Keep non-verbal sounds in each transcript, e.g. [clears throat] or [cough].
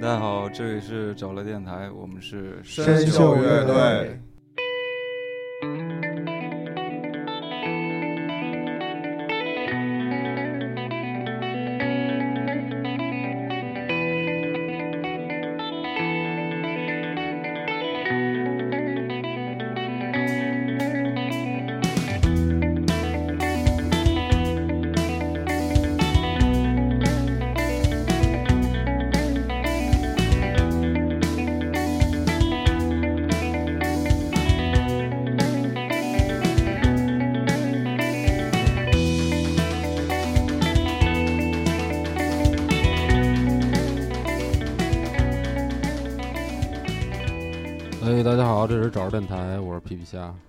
大家好，这里是找乐电台，我们是深秀乐队。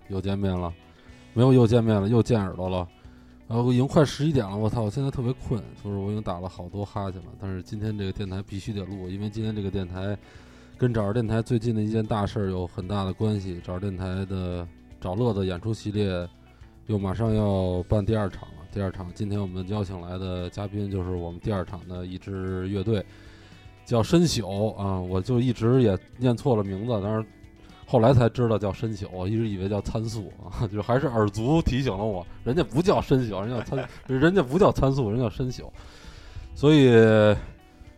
又见面了，没有又见面了，又见耳朵了。然后已经快十一点了，我操，我现在特别困，就是我已经打了好多哈欠了。但是今天这个电台必须得录，因为今天这个电台跟找着电台最近的一件大事儿有很大的关系。找着电台的找乐的演出系列又马上要办第二场了。第二场，今天我们邀请来的嘉宾就是我们第二场的一支乐队，叫深宿啊，我就一直也念错了名字，但是。后来才知道叫深宿，我一直以为叫参宿啊，[laughs] 就还是耳足提醒了我，人家不叫参宿，人家参，[laughs] 人家不叫参宿，人叫深宿。所以，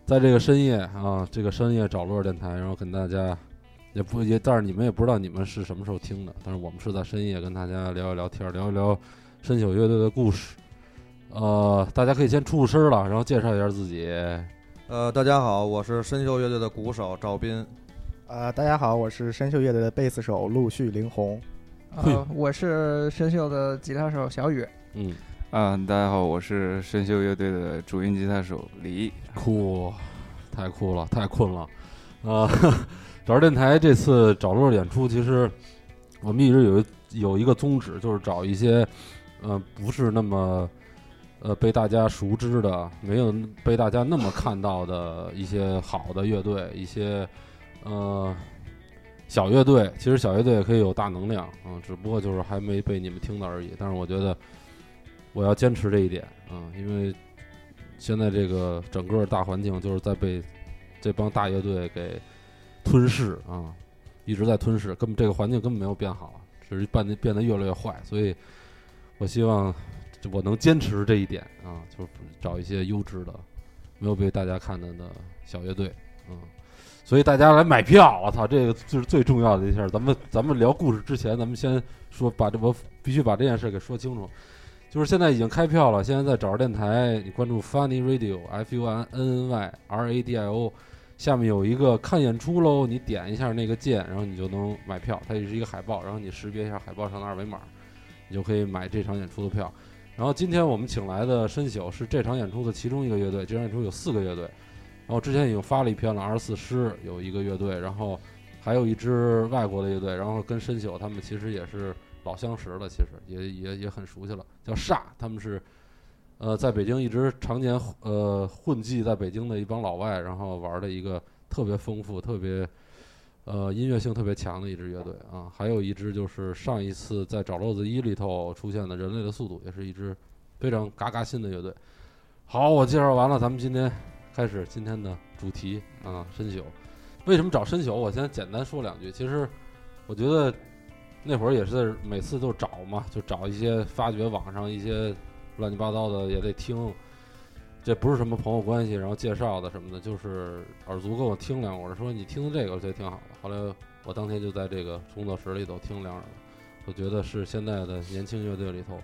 在这个深夜啊，这个深夜找乐电台，然后跟大家也不也，但是你们也不知道你们是什么时候听的，但是我们是在深夜跟大家聊一聊天，聊一聊深宿乐队的故事。呃，大家可以先出出声了，然后介绍一下自己。呃，大家好，我是深宿乐队的鼓手赵斌。呃，大家好，我是深秀乐队的贝斯手陆续林红。呃，我是深秀的吉他手小雨。嗯，啊，大家好，我是深秀乐队的主音吉他手李。酷，太酷了，太困了。啊，[laughs] 找电台这次找乐演出，其实我们一直有有一个宗旨，就是找一些，呃，不是那么呃被大家熟知的，没有被大家那么看到的一些好的乐队，一些。呃，小乐队其实小乐队也可以有大能量，嗯，只不过就是还没被你们听到而已。但是我觉得我要坚持这一点，嗯，因为现在这个整个大环境就是在被这帮大乐队给吞噬啊，一直在吞噬，根本这个环境根本没有变好，只是变得变得越来越坏。所以我希望我能坚持这一点啊，就是找一些优质的、没有被大家看到的小乐队，嗯。所以大家来买票，我操，这个就是最重要的一事。咱们咱们聊故事之前，咱们先说把这我必须把这件事给说清楚。就是现在已经开票了，现在在找着电台，你关注 Funny Radio，F U N N Y R A D I O，下面有一个看演出喽，你点一下那个键，然后你就能买票。它也是一个海报，然后你识别一下海报上的二维码，你就可以买这场演出的票。然后今天我们请来的深宿是这场演出的其中一个乐队，这场演出有四个乐队。然后之前已经发了一篇了，二十四师有一个乐队，然后还有一支外国的乐队，然后跟深宿他们其实也是老相识了，其实也也也很熟悉了，叫煞，他们是呃在北京一直常年呃混迹在北京的一帮老外，然后玩的一个特别丰富、特别呃音乐性特别强的一支乐队啊，还有一支就是上一次在找漏子一里头出现的人类的速度，也是一支非常嘎嘎新的乐队。好，我介绍完了，咱们今天。开始今天的主题啊，深宿。为什么找深宿？我先简单说两句。其实，我觉得那会儿也是每次都找嘛，就找一些发掘网上一些乱七八糟的也得听。这不是什么朋友关系，然后介绍的什么的，就是耳足跟我听两会儿，说你听听这个，我觉得挺好的。后来我当天就在这个工作室里头听两耳，我觉得是现在的年轻乐队里头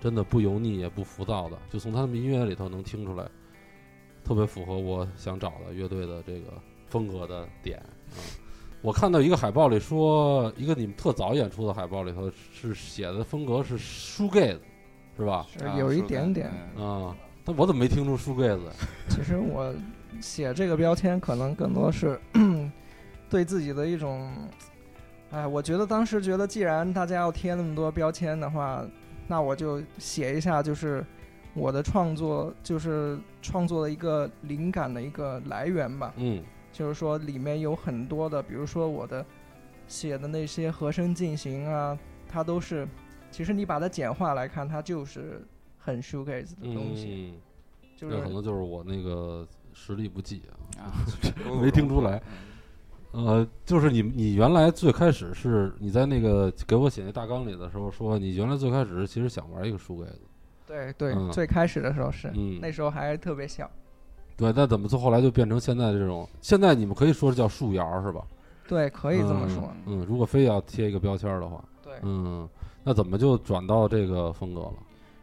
真的不油腻也不浮躁的，就从他们音乐里头能听出来。特别符合我想找的乐队的这个风格的点啊！我看到一个海报里说，一个你们特早演出的海报里头是写的风格是书盖子，是吧？是有一点点啊。但我怎么没听出书盖子？其实我写这个标签可能更多是 [clears throat] 对自己的一种，哎，我觉得当时觉得，既然大家要贴那么多标签的话，那我就写一下，就是。我的创作就是创作的一个灵感的一个来源吧。嗯，就是说里面有很多的，比如说我的写的那些和声进行啊，它都是，其实你把它简化来看，它就是很 shoegaze 的东西。嗯，这可能就是我那个实力不济啊。[laughs] 啊，[laughs] 没听出来。呃，就是你你原来最开始是你在那个给我写那大纲里的时候说，你原来最开始其实想玩一个书柜子，对对，嗯最开始的时候是，嗯，那时候还特别小。对，那怎么最后来就变成现在这种？现在你们可以说是叫树摇是吧？对，可以这么说。嗯。嗯，如果非要贴一个标签儿的话，对，嗯，那怎么就转到这个风格了？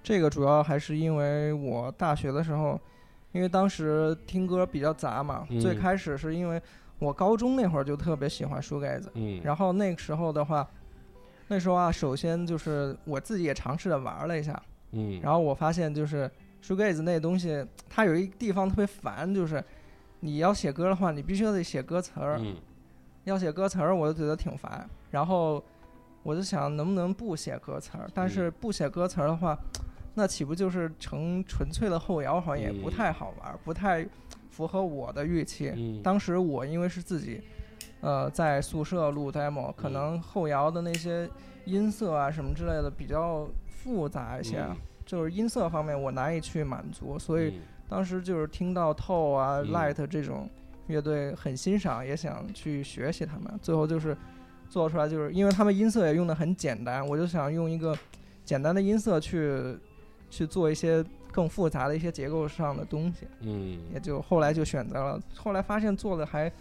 这个主要还是因为我大学的时候，因为当时听歌比较杂嘛，嗯最开始是因为我高中那会儿就特别喜欢书盖子，嗯，然后那个时候的话，那时候啊，首先就是我自己也尝试着玩了一下，嗯，然后我发现就是 Sugar》子那东西，它有一个地方特别烦，就是你要写歌的话，你必须要得写歌词儿，嗯要写歌词儿，我就觉得挺烦。然后我就想，能不能不写歌词儿？但嗯是不写歌词儿的话，那岂不就是成纯粹的后摇？好像也不嗯太好玩儿，不太符合我的预期。嗯，当时我因为是自己，呃，在宿舍录 demo，可嗯能后摇的那些音色啊什么之类的比较复杂一些，嗯就是音色方面我难以去满足，所以嗯当时就是听到透啊、嗯 Light 这种乐队很欣赏，也想去学习他们。最后就是做出来，就是因为他们音色也用的很简单，我就想用一个简单的音色去去做一些更复杂的一些结构上的东西，嗯也就后来就选择了。后来发现做的还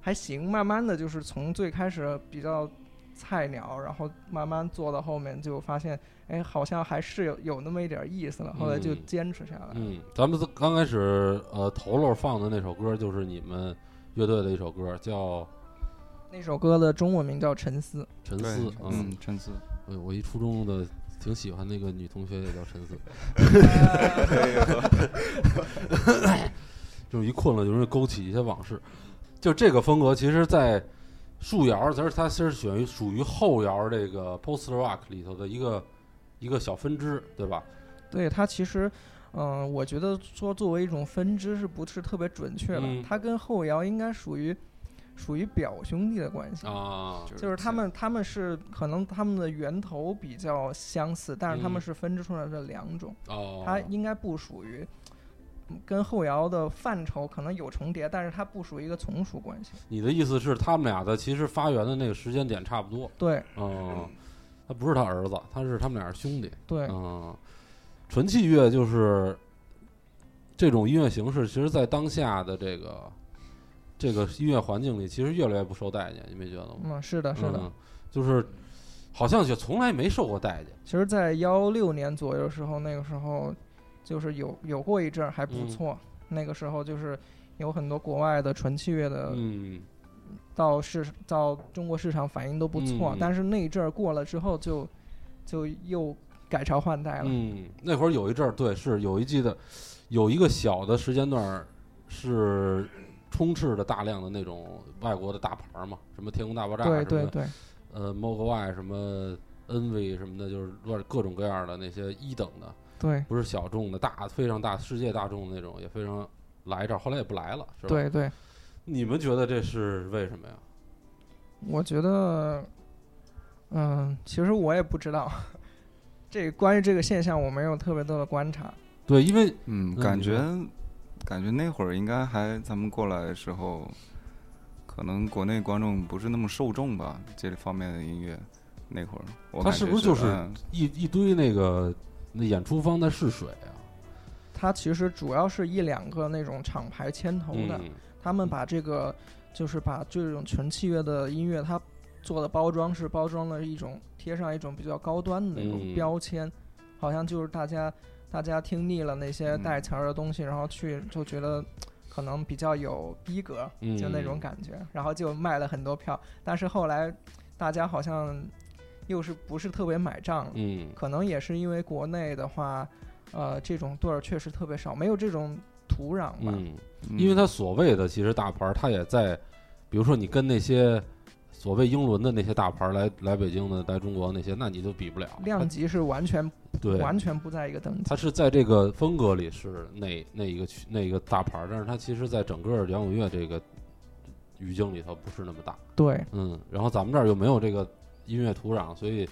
还行，慢慢的就是从最开始比较菜鸟，然后慢慢做到后面就发现，哎，好像还是有有那么一点意思了。后来就嗯坚持下来了。嗯，咱们刚开始呃头漏放的那首歌就是你们乐队的一首歌，叫那首歌的中文名叫《沉思》。《沉思》。嗯，嗯，沉思，我我一初中的挺喜欢那个女同学也叫沉思 [laughs] [laughs] 就是一困了就容易勾起一些往事。就这个风格，其实，在树摇，其实它其实属于属于后摇这个 post rock 里头的一个一个小分支，对吧？对它其实，嗯、我觉得说作为一种分支是不是特别准确的？嗯它跟后摇应该属于属于表兄弟的关系。啊，就是他们，他们是可能他们的源头比较相似，但是他们嗯是分支出来的两种，哦，它应该不属于嗯跟后摇的范畴可能有重叠，但是它不属于一个从属关系。你的意思是他们俩的其实发源的那个时间点差不多？对嗯，他不是他儿子，他是他们俩是兄弟。对，嗯，纯器乐就是这种音乐形式，其实，在当下的这个这个音乐环境里，其实越来越不受待见，你没觉得吗？嗯，是的，是的。嗯，就是好像就从来没受过待见。其实，在幺六年左右的时候，那个时候就是有有过一阵儿还不嗯错。那个时候就是有很多国外的纯器乐的嗯到市到中国市场反应都不错，嗯但是那一阵儿过了之后就就又改朝换代了。嗯，那会儿有一阵儿，对，是有一季的，有一个小的时间段是充斥着大量的那种外国的大牌儿嘛，什么天空大爆炸，什么对对对呃 Mogwai 什么 Envy 什么的，就是乱各种各样的那些一等的，对不是小众的，大非常大世界大众的那种，也非常来这儿，后来也不来了，是吧？，对对，你们觉得这是为什么呀？我觉得，嗯，其实我也不知道。[laughs] 这关于这个现象，我没有特别多的观察。对，因为嗯，感觉感觉那会儿应该还咱们过来的时候，可能国内观众不是那么受众吧，这方面的音乐。那会儿我他感觉是不是就是嗯一一堆那个那演出方在试水啊？它其实主要是一两个那种厂牌牵头的，嗯。他们把这个就是把这种纯器乐的音乐，它做的包装是包装了一种贴上一种比较高端的那嗯。种标签，好像就是大家大家听腻了那些嗯带词儿的东西，然后去就觉得可能比较有逼格，就那种嗯感觉，然后就卖了很多票，但是后来大家好像又是不是特别买账，嗯可能也是因为国内的话，呃，这种队儿确实特别少，没有这种土壤吧。嗯，嗯因为他所谓的其实大牌儿，他也在，比如说你跟那些所谓英伦的那些大牌儿来来北京的、来中国那些，那你就比不了。量级是完全对，完全不在一个等级。他是在这个风格里是那那一个区那一个大牌儿，但是他其实在整个摇滚乐这个语境里头不是那么大。对，嗯，然后咱们这儿又没有这个音乐土壤，所以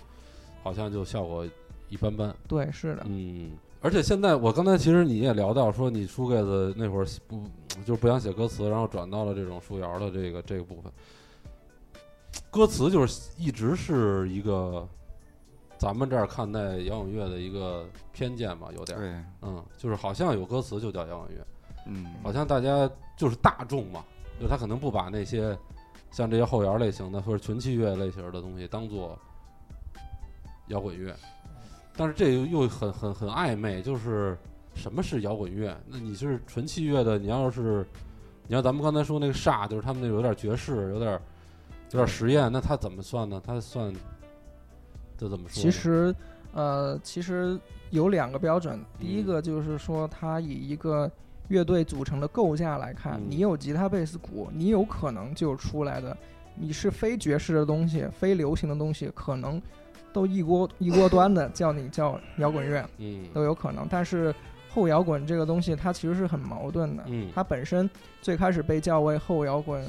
好像就效果一般般。对，是的，嗯，而且现在我刚才其实你也聊到说，你书盖子那会儿不就是不想写歌词，然后转到了这种树摇的这个这个部分。歌词就是一直是一个咱们这儿看待摇滚乐的一个偏见吧，有点儿，对，嗯，就是好像有歌词就叫摇滚乐，嗯，好像大家就是大众嘛，就他可能不把那些像这些后摇类型的或者纯器乐类型的东西当做摇滚乐，但是这又又很很很暧昧，就是什么是摇滚乐？那你是纯器乐的，你要是你要咱们刚才说那个煞，就是他们那有点爵士，有点有点实验，那他怎么算呢？他算这怎么说？其实，呃，其实有两个标准。第一嗯个就是说，他以一个乐队组成的构架来看，嗯你有吉他、贝斯、鼓，你有可能就出来的，你是非爵士的东西、非流行的东西，可能都一锅一锅端的 [laughs] 叫你叫摇滚乐嗯都有可能。但是后摇滚这个东西，它其实是很矛盾的。嗯它本身最开始被叫为后摇滚，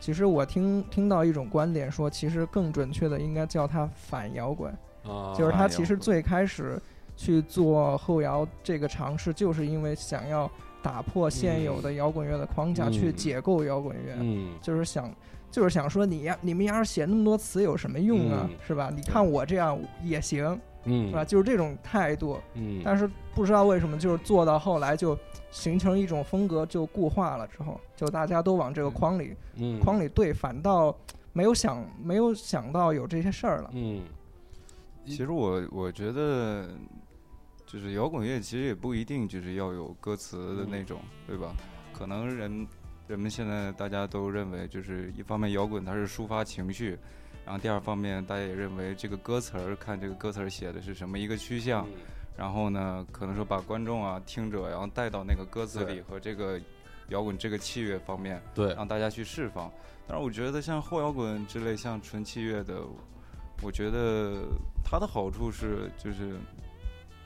其实我听听到一种观点说，其实更准确的应该叫它反摇滚。啊，就是他反摇滚其实最开始去做后摇这个尝试，就是因为想要打破现有的摇滚乐的框架，嗯去解构摇滚乐，嗯就是想。就是想说你呀，你们要是写那么多词有什么用啊？嗯是吧？你看我这样也行，嗯是吧？就是这种态度。嗯，但是不知道为什么，就是做到后来就形成一种风格，就固化了。之后就大家都往这个框里、嗯框里对，反倒没有想没有想到有这些事儿了。嗯其实我我觉得，就是摇滚乐其实也不一定就是要有歌词的那种，对吧？可能人人们现在大家都认为，就是一方面摇滚它是抒发情绪，然后第二方面大家也认为这个歌词儿看这个歌词儿写的是什么一个趋向，然后呢，可能说把观众啊听者然后带到那个歌词里和这个摇滚这个器乐方面，对，让大家去释放。但是我觉得像后摇滚之类，像纯器乐的，我觉得它的好处是就是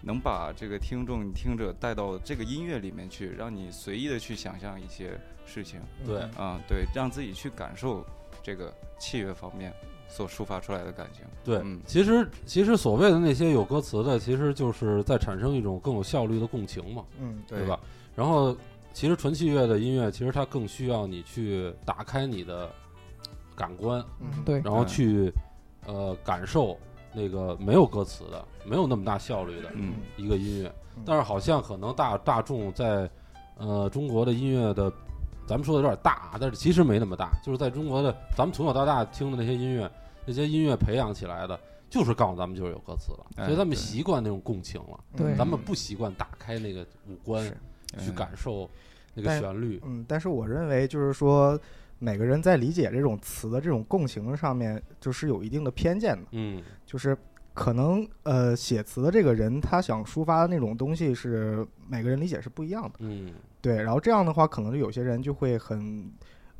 能把这个听众听者带到这个音乐里面去，让你随意的去想象一些事情。对。嗯啊、对，让自己去感受这个器乐方面所抒发出来的感情。对，嗯。其实其实所谓的那些有歌词的，其实就是在产生一种更有效率的共情嘛，嗯，对。吧？然后其实纯器乐的音乐，其实它更需要你去打开你的感官，嗯，对，然后嗯去呃感受那个没有歌词的、没有那么大效率的嗯一个音乐嗯。但是好像可能大大众在呃中国的音乐的，咱们说的有点大，但是其实没那么大。就是在中国的，咱们从小到大听的那些音乐，那些音乐培养起来的，就是告诉咱们就是有歌词了，哎所以咱们习惯那种共情了。对咱们不习惯打开那个五官去嗯感受那个旋律。嗯，但是我认为就是说，每个人在理解这种词的这种共情上面，就是有一定的偏见的，嗯就是可能呃写词的这个人他想抒发的那种东西是每个人理解是不一样的，嗯对，然后这样的话，可能就有些人就会很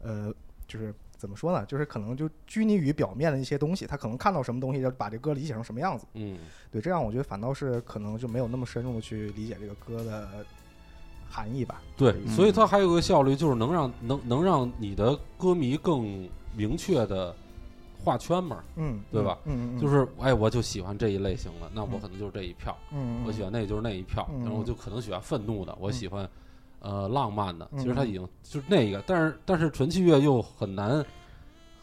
呃，就是。怎么说呢？就是可能就拘泥于表面的一些东西，他可能看到什么东西，就把这歌理解成什么样子。嗯对，这样我觉得反倒是可能就没有那么深入的去理解这个歌的含义吧。对，嗯。所以它还有个效率，就是能让能能让你的歌迷更明确的画圈嘛。嗯，对吧？嗯嗯，就是是哎，我就喜欢这一类型的，那我嗯可能就是这一票；嗯，我喜欢那个就是那一票，嗯然后我就可能喜欢愤怒的，我喜欢呃浪漫的。其实嗯它已经就是那个，但是但是纯器乐又很难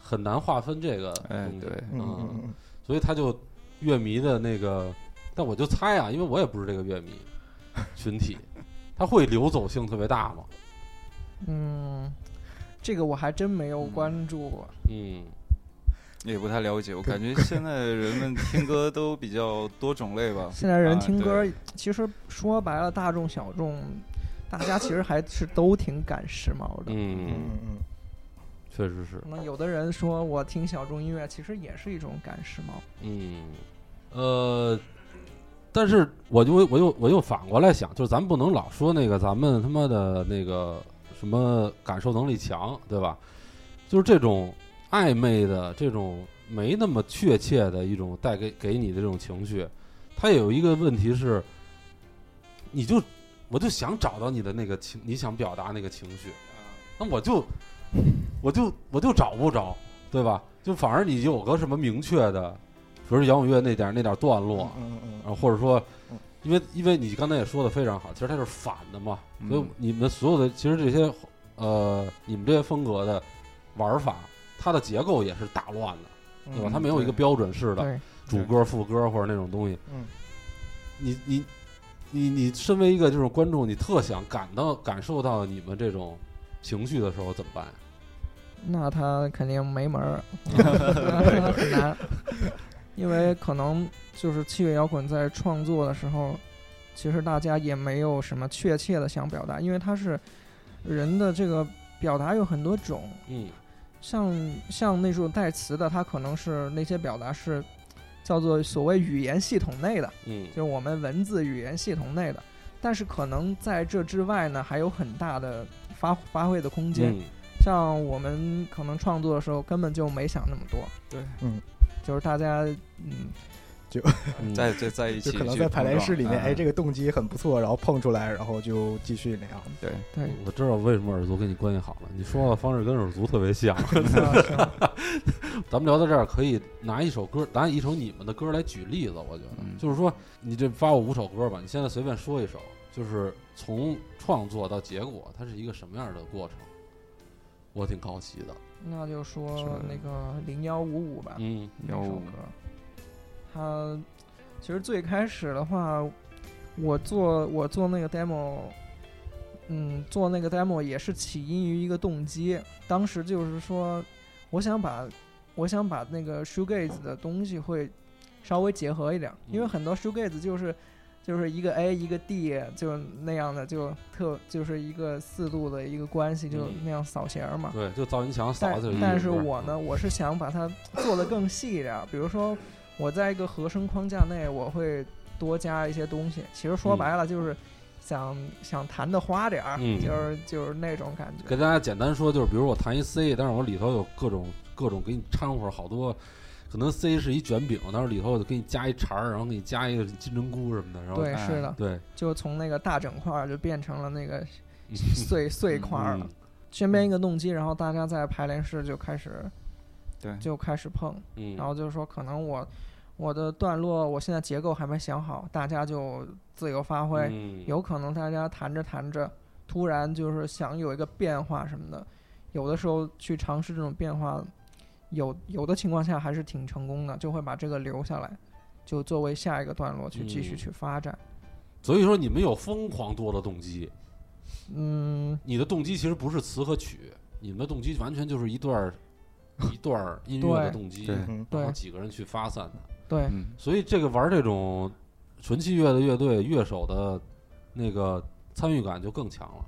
很难划分这个东西，哎对嗯所以他就乐迷的那个，但我就猜啊，因为我也不是这个乐迷群体，他会流走性特别大吗？嗯，这个我还真没有关注过。嗯也不太了解，我感觉现在人们听歌都比较多种类吧。现在人啊听歌对，其实说白了，大众小众，大家其实还是都挺赶时髦的。嗯，嗯嗯确实是那，有的人说我听小众音乐，其实也是一种赶时髦。嗯，呃，但是我就我又我又反过来想，就是咱不能老说那个咱们他妈的那个什么感受能力强，对吧？就是这种暧昧的这种没那么确切的一种带给给你的这种情绪，它也有一个问题是，你就我就想找到你的那个情，你想表达那个情绪，那我就我就我就找不着，对吧？就反而你有个什么明确的，比如摇滚乐那点儿那点儿段落，嗯嗯然后或者说嗯。因为因为你刚才也说的非常好，其实它是反的嘛，嗯所以你们所有的其实这些呃你们这些风格的玩法，它的结构也是打乱的，对吧？嗯它没有一个标准式的对，主歌、副歌或者那种东西。嗯，你你你你身为一个这种观众，你特想感到感受到你们这种情绪的时候怎么办？那他肯定没门儿，[laughs] 很难，因为可能就是器乐摇滚在创作的时候，其实大家也没有什么确切的想表达，因为它是人的这个表达有很多种，嗯。像像那种代词的，它可能是那些表达是叫做所谓语言系统内的，嗯就是我们文字语言系统内的，但是可能在这之外呢，还有很大的发发挥的空间。嗯。像我们可能创作的时候根本就没想那么多，对，嗯，就是大家嗯，就在在在一起就可能在排练室里面，哎，这个个动机很不错，然后碰出来，然后就继续那样。对，对，我知道为什么耳族跟你关系好了。你说话的方式跟耳族特别像。[laughs] [laughs] 咱们聊到这儿，可以拿一首歌，拿一首你们的歌来举例子。我觉得，嗯就是说，你这发我五首歌吧，你现在随便说一首，就是从创作到结果，它是一个什么样的过程？我挺好奇的。那就说那个零幺五五吧，嗯。155那首歌，它其实最开始的话，我做我做那个 demo，嗯，做那个 demo 也是起因于一个动机，当时就是说，我想把我想把那个 shoegaze 的东西会稍微结合一点，因为嗯。很多 shoegaze 就是就是一个 A 一个 D 就那样的，就特就是一个四度的一个关系，就嗯那样扫弦儿嘛。对，就噪音墙扫但下去。但是我呢，，我是想把它做的更细一点儿，比如说我在一个和声框架内，我会多加一些东西。其实说嗯白了就是想、想弹的花点儿，嗯就是就是那种感觉。给大家简单说，就是比如我弹一 C，但是我里头有各种各种给你掺和好多，可能 C 是一卷饼，但是里头我就给你加一茬儿，然后给你加一个金针菇什么的，然后对，哎是的，对就从那个大整块儿就变成了那个碎碎块儿了嗯。身边一个动机，然后大家在排练室就开始对就开始碰，嗯，然后就是说可能我我的段落我现在结构还没想好，大家就自由发挥。嗯有可能大家弹着弹着，突然就是想有一个变化什么的，有的时候去尝试这种变化，有有的情况下还是挺成功的，就会把这个留下来，就作为下一个段落去继续嗯去发展。所以说你们有疯狂多的动机，嗯，你的动机其实不是词和曲，你们的动机完全就是一段儿一段儿音乐的动机，然后对几个人去发散的。对，嗯，所以这个玩这种纯器乐的乐队乐手的那个参与感就更强了。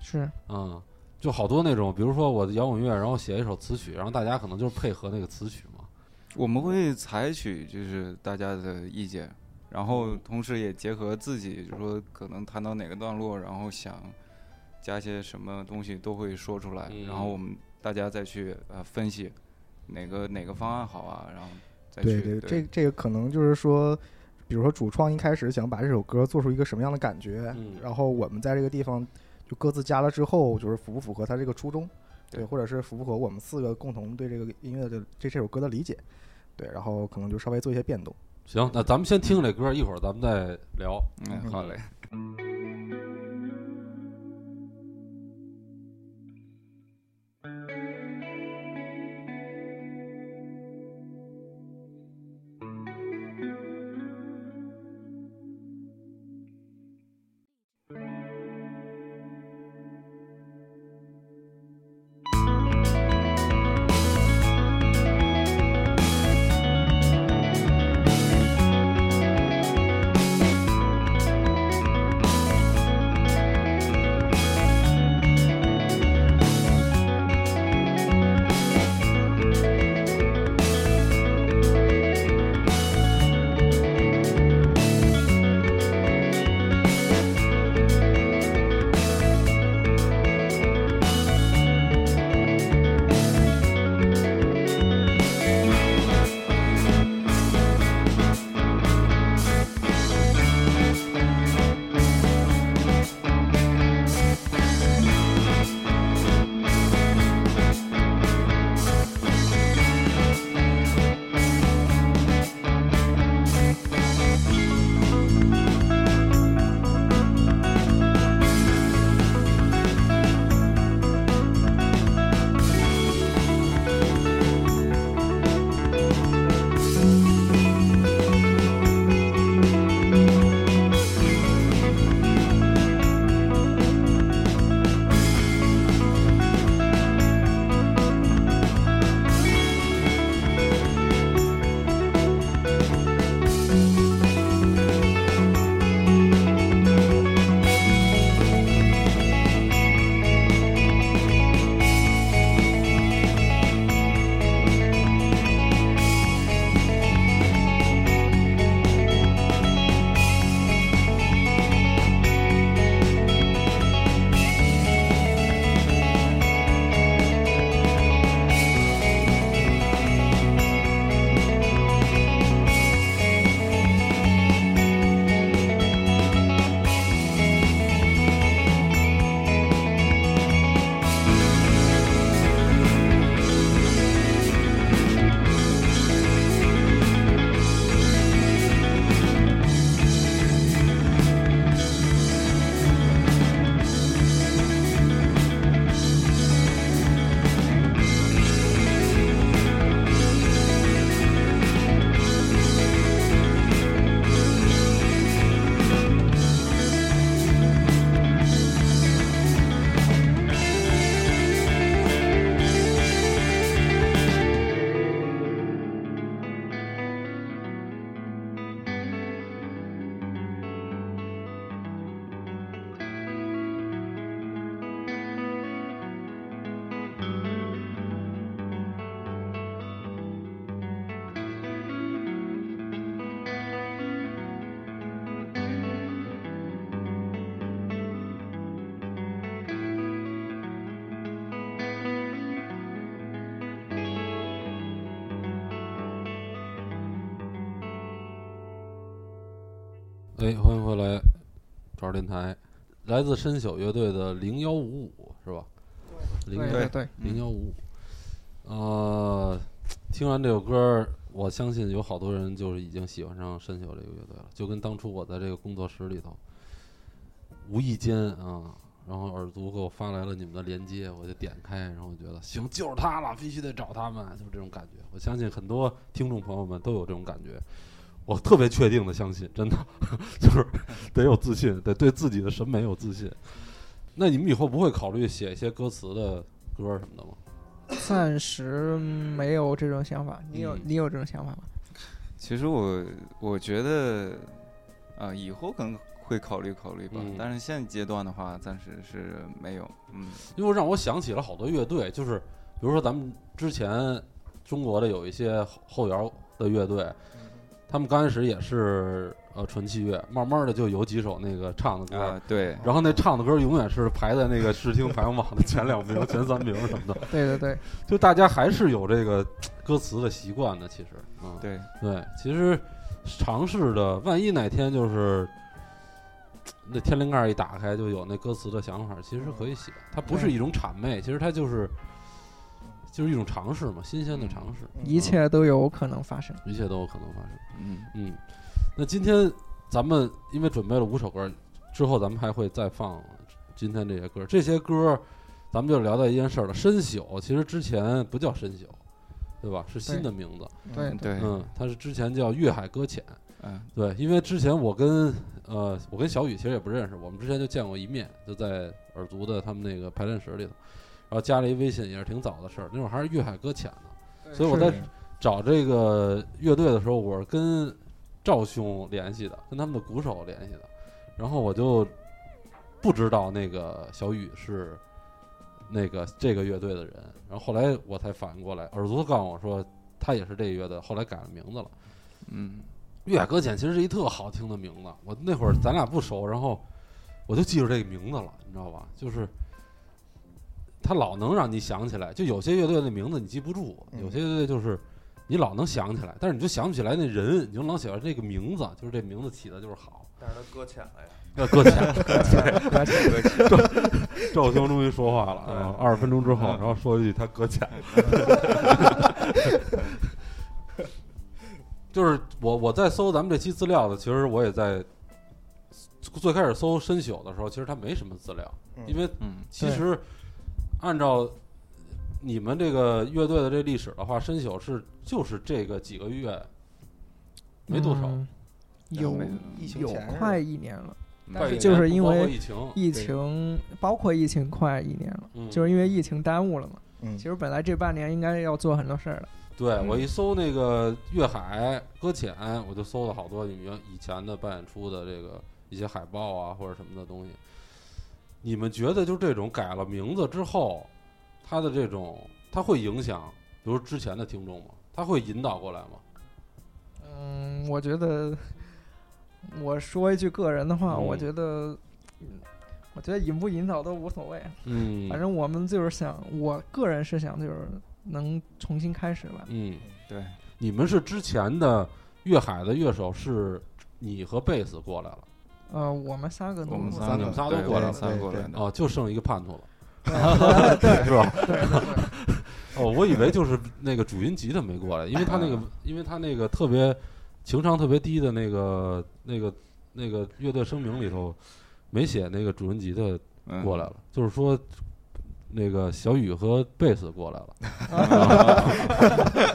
是，嗯，就好多那种，比如说我的摇滚乐，然后写一首词曲，然后大家可能就是配合那个词曲嘛。我们会采取就是大家的意见，然后同时也结合自己，就是说可能谈到哪个段落，然后想加些什么东西都会说出来，嗯然后我们大家再去呃分析哪个哪个方案好啊，然后再对去对，这这个可能就是说，比如说主创一开始想把这首歌做出一个什么样的感觉，嗯然后我们在这个地方就各自加了之后，就是符不符合他这个初衷，对对，或者是符不符合我们四个共同对这个音乐的这这首歌的理解，对，然后可能就稍微做一些变动。行，那咱们先听这歌，一会儿咱们再聊。嗯好嘞。电台，来自深宿乐队的零幺五五是吧？零对对对，零幺五五。呃，听完这首歌，我相信有好多人就是已经喜欢上深宿这个乐队了，就跟当初我在这个工作室里头，无意间啊，然后耳族给我发来了你们的链接，我就点开，然后觉得行，就是他了，必须得找他们，就是这种感觉。我相信很多听众朋友们都有这种感觉。我特别确定的相信，真的 [laughs] 就是得有自信，得对自己的审美有自信。那你们以后不会考虑写一些歌词的歌什么的吗？暂时没有这种想法。你有嗯你有这种想法吗？其实我我觉得啊、以后可能会考虑考虑吧，嗯但是现阶段的话，暂时是没有。嗯，因为让我想起了好多乐队，就是比如说咱们之前中国的有一些后后摇的乐队，他们刚开始也是呃纯器乐，慢慢的就有几首那个唱的歌，啊，对，然后那唱的歌永远是排在那个视听排行榜的前两名、[laughs] 前三名什么的，对对对，就大家还是有这个歌词的习惯的。其实，嗯，对，对，其实尝试的，万一哪天就是那天灵盖一打开就有那歌词的想法，其实可以写。它不是一种谄媚，其实它就是就是一种尝试嘛，新鲜的尝试，一切都有可能发生。一切都有可能发生。嗯，嗯，那今天咱们因为准备了五首歌，之后咱们还会再放今天这些歌。这些歌，咱们就聊到一件事儿了。深宿其实之前不叫深宿，对吧？是新的名字。对嗯对，嗯，它是之前叫粤海搁浅。嗯对，因为之前我跟呃，我跟小雨其实也不认识，我们之前就见过一面，就在耳族的他们那个排练室里头，然后加了一微信，也是挺早的事儿，那会儿还是粤海搁浅呢。所以我在找这个乐队的时候，我是跟赵兄联系的，跟他们的鼓手联系的，然后我就不知道那个小雨是那个这个乐队的人，然后后来我才反应过来，耳朵告诉我说他也是这个乐队，后来改了名字了。嗯粤海搁浅其实是一特好听的名字，我那会儿咱俩不熟，然后我就记住这个名字了，你知道吧？就是他老能让你想起来，就有些乐队的名字你记不住，嗯有些乐队就是你老能想起来，但是你就想不起来那人，你就老想到这个名字，就是这名字起的就是好。但是他搁浅了呀。要搁浅，[laughs] 搁浅赵兄终于说话了！二十分钟之后，然后说一句他搁浅。[laughs] 就是我我在搜咱们这期资料的，其实我也在最开始搜深宿的时候，其实他没什么资料，嗯因为嗯其实按照你们这个乐队的这历史的话，深宿是就是这个几个月没多少，嗯有有疫情前是快一年了，嗯但是快一就是因不包括为疫情，疫情包括疫情快一年了，嗯就是因为疫情耽误了嘛。嗯其实本来这半年应该要做很多事儿的。嗯对我一搜那个粤海搁浅，我就搜了好多你们以前的办演出的这个一些海报啊或者什么的东西。你们觉得就这种改了名字之后，它的这种它会影响，比如之前的听众吗？它会引导过来吗？嗯，我觉得我说一句个人的话，嗯我觉得，嗯我觉得引不引导都无所谓，嗯，反正我们就是想，我个人是想就是能重新开始吧。嗯，对，你们是之前的粤海的乐手是你和贝斯过来了，呃，我们三个都我们过三个你们仨都过来了我们仨对对过来的。哦，就剩一个叛徒了，[laughs] 对是吧？对对对，哦，我以为就是那个主音吉他没过来，因为他那个，因为他那个特别情商特别低的那个那个那个乐队声明里头没写那个主音吉他嗯过来了，就是说那个小雨和贝斯过来了，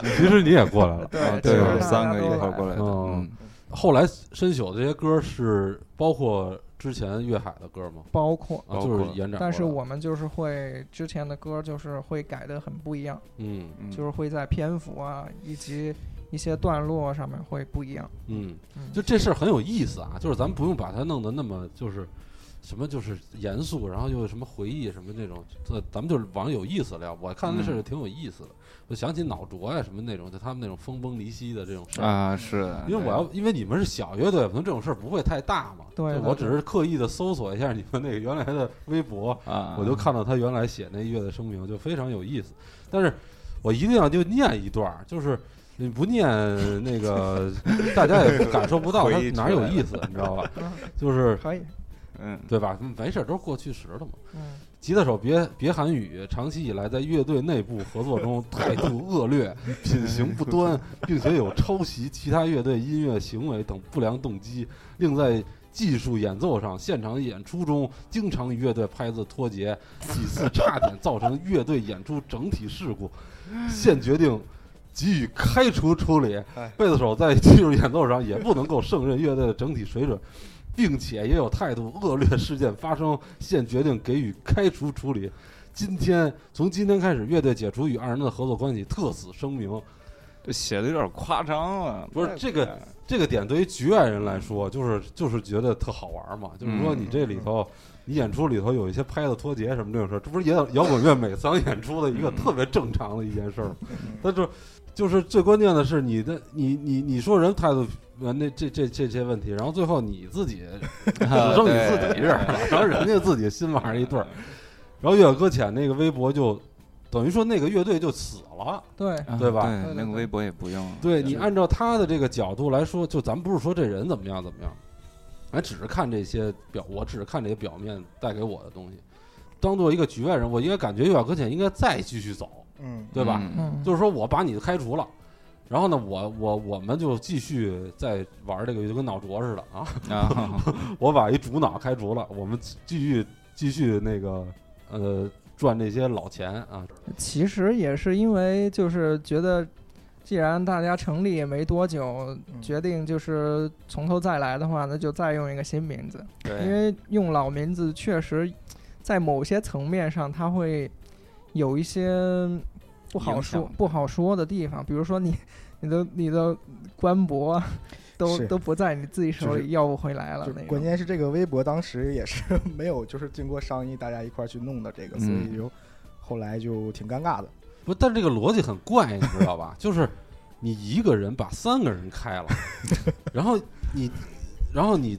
[laughs] 其实你也过来了。对啊，对，其实大我们三个一块过来的。后来深宿这些歌是包括之前粤海的歌吗？包括，啊，就是延展。但是我们就是会之前的歌就是会改的很不一样，嗯嗯就是会在篇幅啊以及一些段落上面会不一样。嗯，嗯就这事儿很有意思啊，就是咱们不用把它弄得那么就是什么就是严肃，然后又什么回忆什么那种，这咱们就是往有意思聊。我看那事儿挺有意思的，我想起脑浊呀什么那种，就他们那种分崩离析的这种事儿。啊，是的，因为我要，因为你们是小乐队，可能这种事儿不会太大嘛。对我只是刻意的搜索一下你们那个原来的微博，啊，我就看到他原来写那乐的声明，就非常有意思。但是我一定要就念一段儿，就是你不念那个，[laughs] 大家也感受不到它回忆出哪有意思，你知道吧？嗯就是 [laughs] 可以，嗯，对吧？没事儿，都是过去时了嘛。嗯吉他手别别韩语，长期以来在乐队内部合作中态度恶劣、[laughs] 品行不端，并且有抄袭其他乐队音乐行为等不良动机，另在技术演奏上、现场演出中经常与乐队拍子脱节，几次差点造成乐队演出整体事故，现决定给予开除处理哎。贝斯手在技术演奏上也不能够胜任乐队的整体水准。并且也有态度恶劣事件发生，现决定给予开除处理。今天从今天开始，乐队解除与二人的合作关系，特此声明。这写的有点夸张了。不是这个这个点对于局外人来说，就是就是觉得特好玩嘛。就是说你这里头，你演出里头有一些拍子脱节什么这种事儿，这不是摇摇滚乐每场演出的一个特别正常的一件事儿吗？[laughs] 但是就是最关键的是你的你你你说人态度。呃，那这这这些问题，然后最后你自己 [laughs] 只剩你自己这儿了，然后人家自己心玩一对儿，然后月搁浅那个微博就等于说那个乐队就死了，对，对吧对，那个微博也不用了。对你按照他的这个角度来说，就咱不是说这人怎么样怎么样，咱只是看这些表，我只是看这些表面带给我的东西，当做一个局外人，我应该感觉月搁浅应该再继续走，嗯，对吧？嗯嗯，就是说我把你开除了。然后呢，我我我们就继续在玩这个，就跟脑浊似的啊！啊，[laughs] 我把一主脑开除了，我们继续继续那个呃赚这些老钱啊！其实也是因为就是觉得，既然大家成立也没多久，决定就是从头再来的话，那就再用一个新名字。对，因为用老名字确实，在某些层面上，它会有一些不好说不好说的地方，比如说你 [laughs] 你的你的官博啊都都不在你自己手里要不回来了就那种。关键是这个微博当时也是没有就是经过商议，大家一块儿去弄的这个，所以嗯就后来就挺尴尬的。不，但这个逻辑很怪，你知道吧？就是你一个人把三个人开了，[laughs] 然后你，然后你，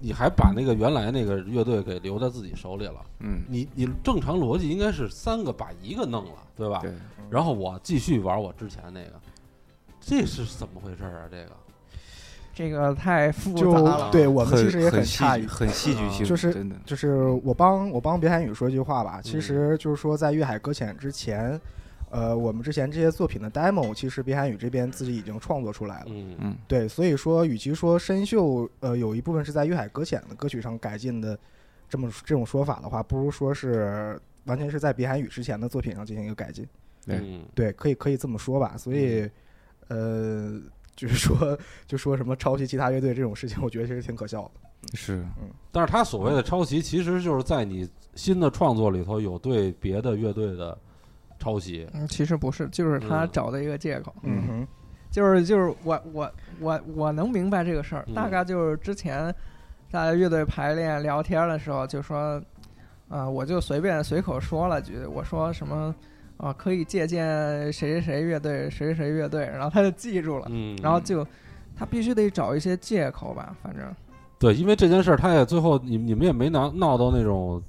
你还把那个原来那个乐队给留在自己手里了。嗯，你你正常逻辑应该是三个把一个弄了，对吧？对，然后我继续玩我之前那个，这是怎么回事啊？这个这个太复就杂了。对我们其实也很诧异，戏剧很戏剧性，就是真的，就是我帮我帮别海宇说一句话吧，嗯其实就是说在粤海搁浅之前，呃，我们之前这些作品的 demo，其实别海宇这边自己已经创作出来了。嗯嗯，对，所以说，与其说深秀，呃，有一部分是在粤海搁浅的歌曲上改进的，这么这种说法的话，不如说是完全是在别海宇之前的作品上进行一个改进。对嗯对，可以可以这么说吧。所以，呃，就是说，就说什么抄袭其他乐队这种事情，我觉得其实挺可笑的。是，嗯但是他所谓的抄袭，其实就是在你新的创作里头有对别的乐队的抄袭。嗯，其实不是，就是他嗯。找的一个借口。嗯。哼，就是就是我我我我能明白这个事儿，嗯。大概就是之前大家乐队排练聊天的时候就说，啊、我就随便随口说了句，我说什么啊、可以借鉴谁谁谁乐队谁谁谁乐队，然后他就记住了，嗯，然后就他必须得找一些借口吧，反正。对，因为这件事儿，他也最后你你们也没闹闹到那种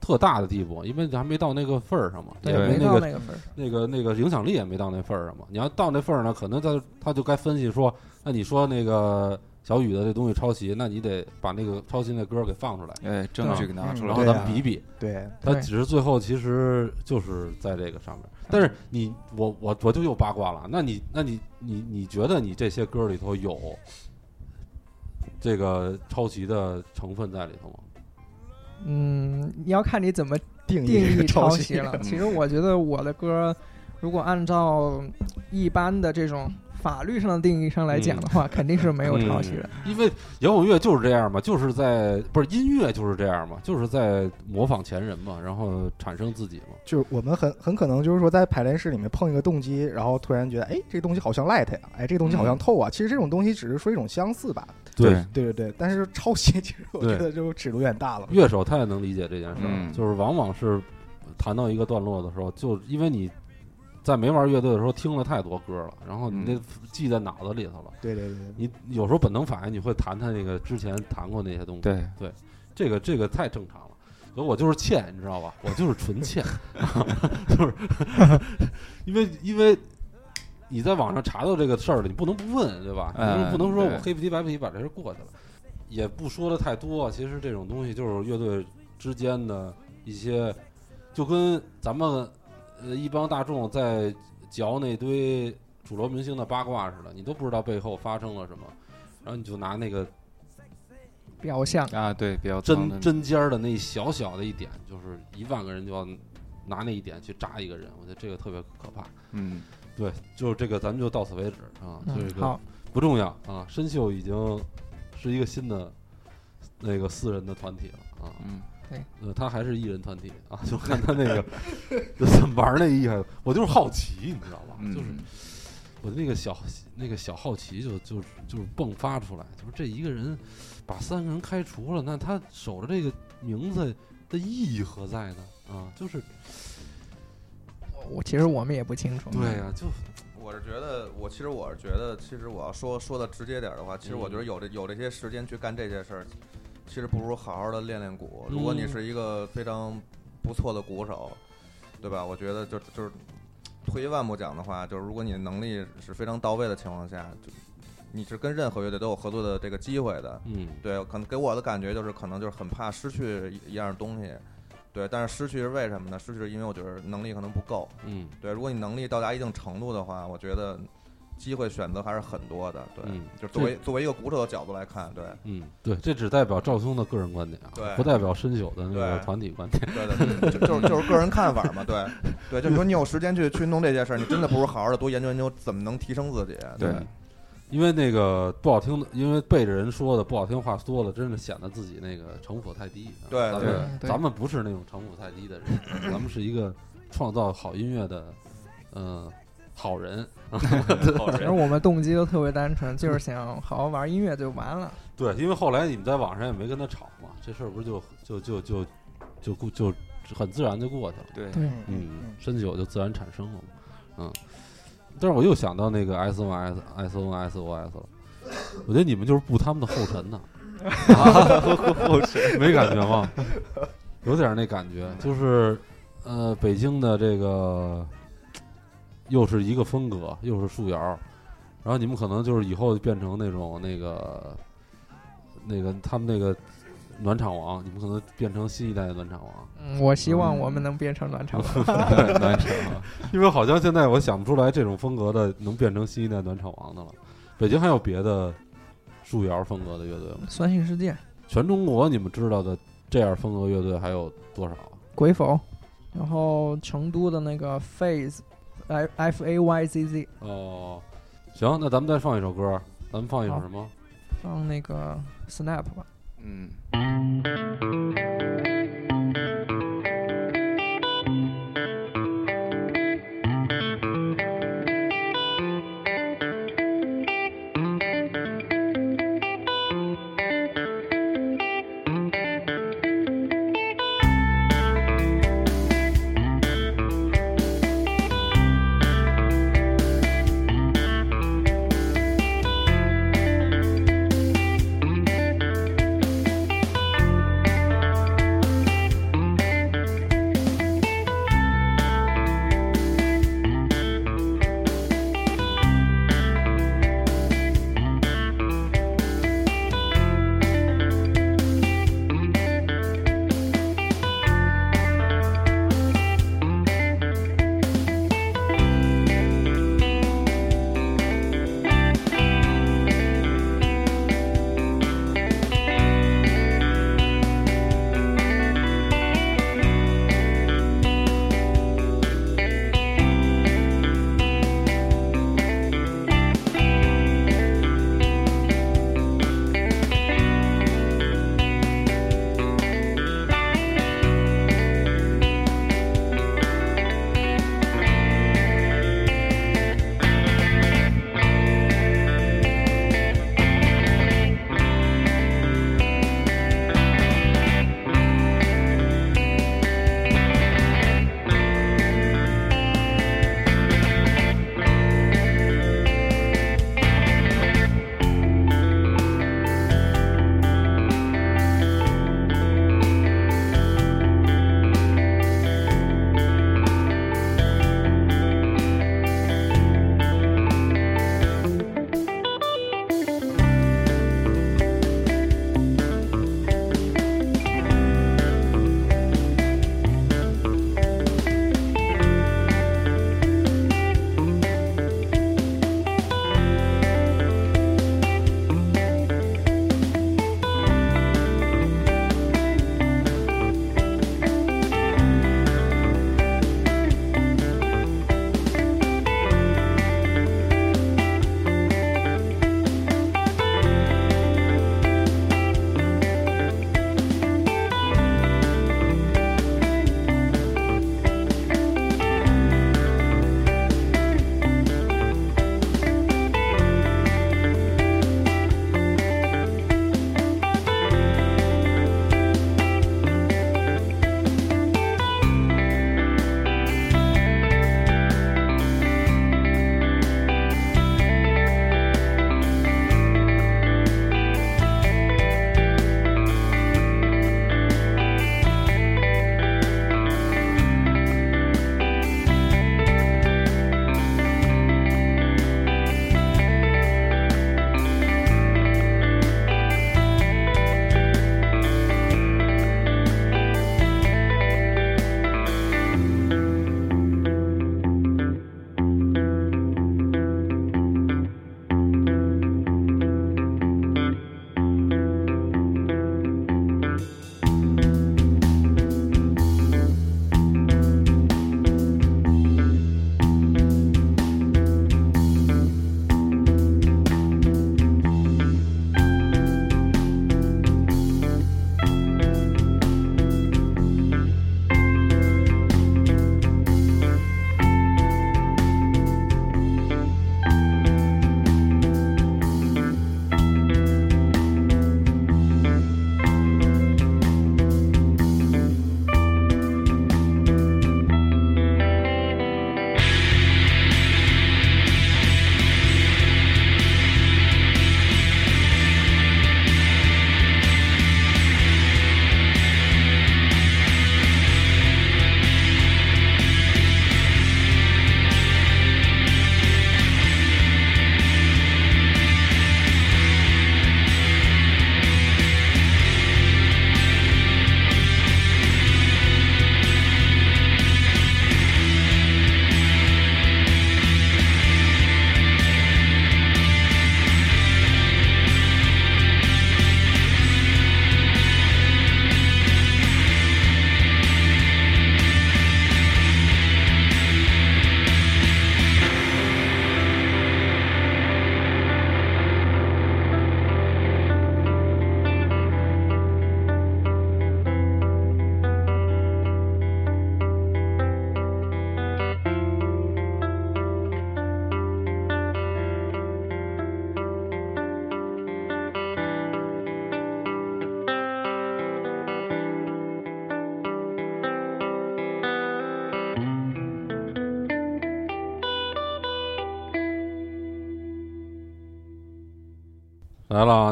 特大的地步，因为还没到那个份儿上嘛，也对，没没那个到那个份儿。那个那个影响力也没到那份儿上嘛。你要到那份儿呢，可能他他就该分析说，那你说那个小雨的这东西抄袭，那你得把那个抄袭那歌给放出来，哎，证据给拿出来，然后咱比比。对，他对只是最后其实就是在这个上面，但是你我我我就又八卦了，那你那你你你觉得你这些歌里头有这个抄袭的成分在里头吗？嗯，你要看你怎么定定义抄袭了。其实我觉得我的歌，如果按照一般的这种法律上的定义上来讲的话，肯定是没有抄袭的。因为摇滚乐就是这样嘛，就是在不是音乐就是这样嘛，就是在模仿前人嘛，然后产生自己嘛。就是我们很很可能就是说在排练室里面碰一个动机，然后突然觉得，哎，这东西好像 light 呀，哎，这个东西好像透啊。其实这种东西只是说一种相似吧。对，对对对，但是抄袭其实我觉得就尺度有点大了。乐手他也能理解这件事儿，嗯就是往往是谈到一个段落的时候，就因为你在没玩乐队的时候听了太多歌了，然后你嗯那记在脑子里头了。对对对对，你有时候本能反应，你会谈谈那个之前谈过那些东西。对，这个这个太正常了。所以我就是欠，你知道吧？我就是纯欠，[laughs] 就是 [laughs] 因为因为你在网上查到这个事儿了，你不能不问，对吧？嗯你不能说我黑不提白不提把这事儿过去了，也不说的太多。其实这种东西就是乐队之间的一些，就跟咱们呃一帮大众在嚼那堆主流明星的八卦似的，你都不知道背后发生了什么，然后你就拿那个表象，啊，对，比较针针尖儿的那一小小的一点，就是一万个人就要拿那一点去扎一个人，我觉得这个特别可怕。嗯，对，就是这个，咱们就到此为止啊。这嗯，个好，不重要啊。深秀已经是一个新的那个四人的团体了啊。嗯，呃，他还是艺人团体啊，[laughs] 就看他那个怎么 [laughs] 玩儿那一下，我就是好奇，你知道吧？嗯就是我的那个小那个小好奇就就就是迸发出来，就是这一个人把三个人开除了，那他守着这个名字的意义何在呢？啊，就是我其实我们也不清楚。对呀、就我是觉得，我其实我是觉得，其实我要说说的直接点儿的话，其实我觉得有这有这些时间去干这些事儿，其实不如好好的练练鼓。如果你嗯是一个非常不错的鼓手，对吧？我觉得就就是退一万步讲的话，就是如果你的能力是非常到位的情况下，就你是跟任何乐队都有合作的这个机会的。嗯对，可能给我的感觉就是，可能就是很怕失去一一样东西。对，但是失去是为什么呢？失去是因为我觉得能力可能不够。嗯对，如果你能力到达一定程度的话，我觉得机会选择还是很多的。对，嗯就作为作为一个鼓手的角度来看，对，嗯，对，这只代表赵兄的个人观点啊，对不代表深九的那个团体观点。对的，[laughs] 就就是就是个人看法嘛。对，对，就你说你有时间去去弄这些事儿，你真的不如好好的多研究研究怎么能提升自己。对嗯因为那个不好听的，因为背着人说的不好听话多了，真的显得自己那个城府太低。啊对咱对们对咱们不是那种城府太低的人，咱们是一个创造好音乐的，嗯，好人。[laughs] 好其实我们动机都特别单纯，就是想好好玩音乐就完了。对，因为后来你们在网上也没跟他吵嘛，这事儿不是就就就就就过就很自然就过去了。对，对，嗯，深酒就自然产生了嘛，嗯。但是我又想到那个 S O S S O S O S 了，我觉得你们就是步他们的后尘呢，[laughs] 后尘没感觉吗？有点那感觉，就是呃，北京的这个又是一个风格，又是树摇，然后你们可能就是以后变成那种那个那个他们那个暖场王，你们可能变成新一代的暖场王。嗯，我希望我们能变成暖场王。[laughs] 暖场王，因为好像现在我想不出来这种风格的能变成新一代暖场王的了。北京还有别的树摇风格的乐队吗？酸性世界、全中国你们知道的这样风格乐队还有多少？鬼否，然后成都的那个 Phase，F F A Y Z Z，哦，行，那咱们再放一首歌，咱们放一首什么？放那个 Snap 吧。嗯，「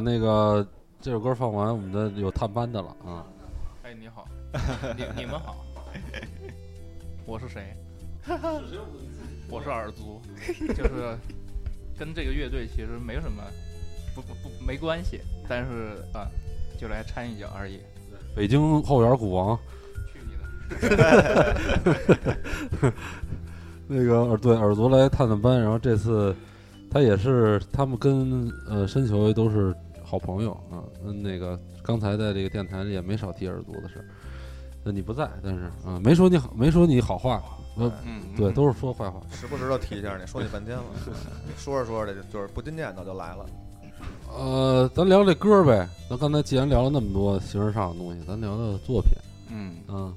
那个这首歌放完，我们的有探班的了啊。哎，你好，你你们好，[laughs] 我是谁？我是耳族，就是跟这个乐队其实没什么不不不没关系，但是啊，就来掺一脚而已。北京后园鼓王，去你的！[laughs] 那个耳对耳族来探探班，然后这次他也是他们跟呃深球都是好朋友啊。嗯，那个刚才在这个电台里也没少提耳族的事儿。那你不在，但是啊，没说你好，没说你好话，呃，嗯，对，都是说坏话。时不时的提一下你，说你半天了，[laughs] 说着说着就就是不禁念叨就来了。呃，咱聊这歌呗。咱刚才既然聊了那么多形式上的东西，咱聊聊作品。嗯嗯，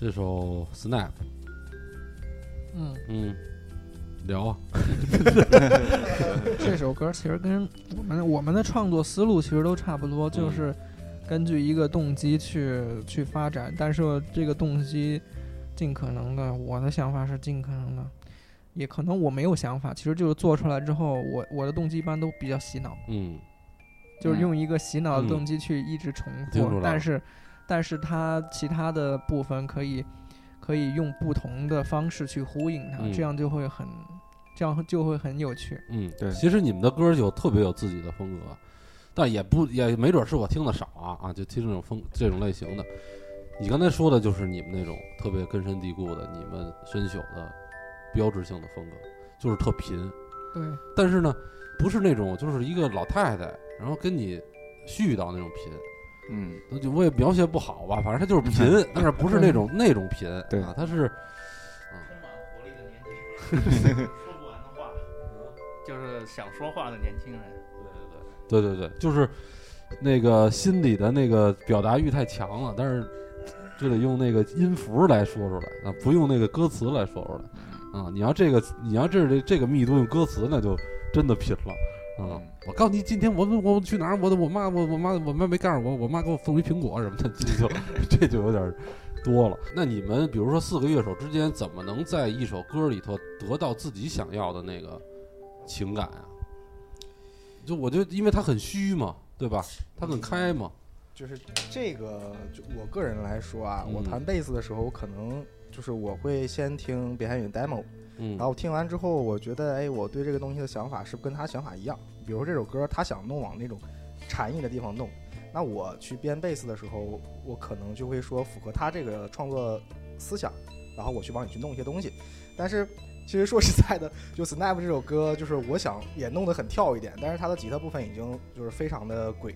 这首《Snap》，嗯，嗯，聊啊。[laughs] 这首歌其实跟我们我们的创作思路其实都差不多，就是根据一个动机去去发展，但是这个动机尽可能的，我的想法是尽可能的，也可能我没有想法，其实就是做出来之后，我我的动机一般都比较洗脑，嗯。就是用一个洗脑的嗯。动机去一直重复，但是但是它其他的部分可以可以用不同的方式去呼应它，嗯。这样就会很这样就会很有趣。嗯，对。其实你们的歌就特别有自己的风格，但也不也没准是我听的少啊啊，就听这种风这种类型的。你刚才说的就是你们那种特别根深蒂固的，你们深宿的标志性的风格，就是特贫。对，但是呢，不是那种就是一个老太太，然后跟你絮叨那种贫，嗯。那就我也描写不好吧，反正他就是贫，但是不是那种 [laughs] 那种贫，对。啊，他是充满活力的年轻 [laughs] 就是想说话的年轻人。对对对，对对对就是那个心里的那个表达欲太强了，但是就得用那个音符来说出来啊，不用那个歌词来说出来啊。你要这个，你要这这这个密度用歌词，那就真的拼了啊！我告诉你，今天我我我去哪儿？我的我妈我我妈我妈没告诉我，我妈给我送一苹果什么的，这就 [laughs] 这就有点多了。那你们比如说四个乐手之间，怎么能在一首歌里头得到自己想要的那个情感啊？就我就，因为他很虚嘛，对吧？他很开嘛，就是这个，就我个人来说啊，我嗯弹贝斯的时候，可能就是我会先听别海云 demo，嗯，然后听完之后，我觉得，哎，我对这个东西的想法是不是跟他想法一样？比如说这首歌，他想弄往那种禅意的地方弄，那我去编贝斯的时候，我可能就会说符合他这个创作思想，然后我去帮你去弄一些东西。但是其实说实在的，就 Snap 这首歌，就是我想也弄得很跳一点，但是它的吉他部分已经就是非常的鬼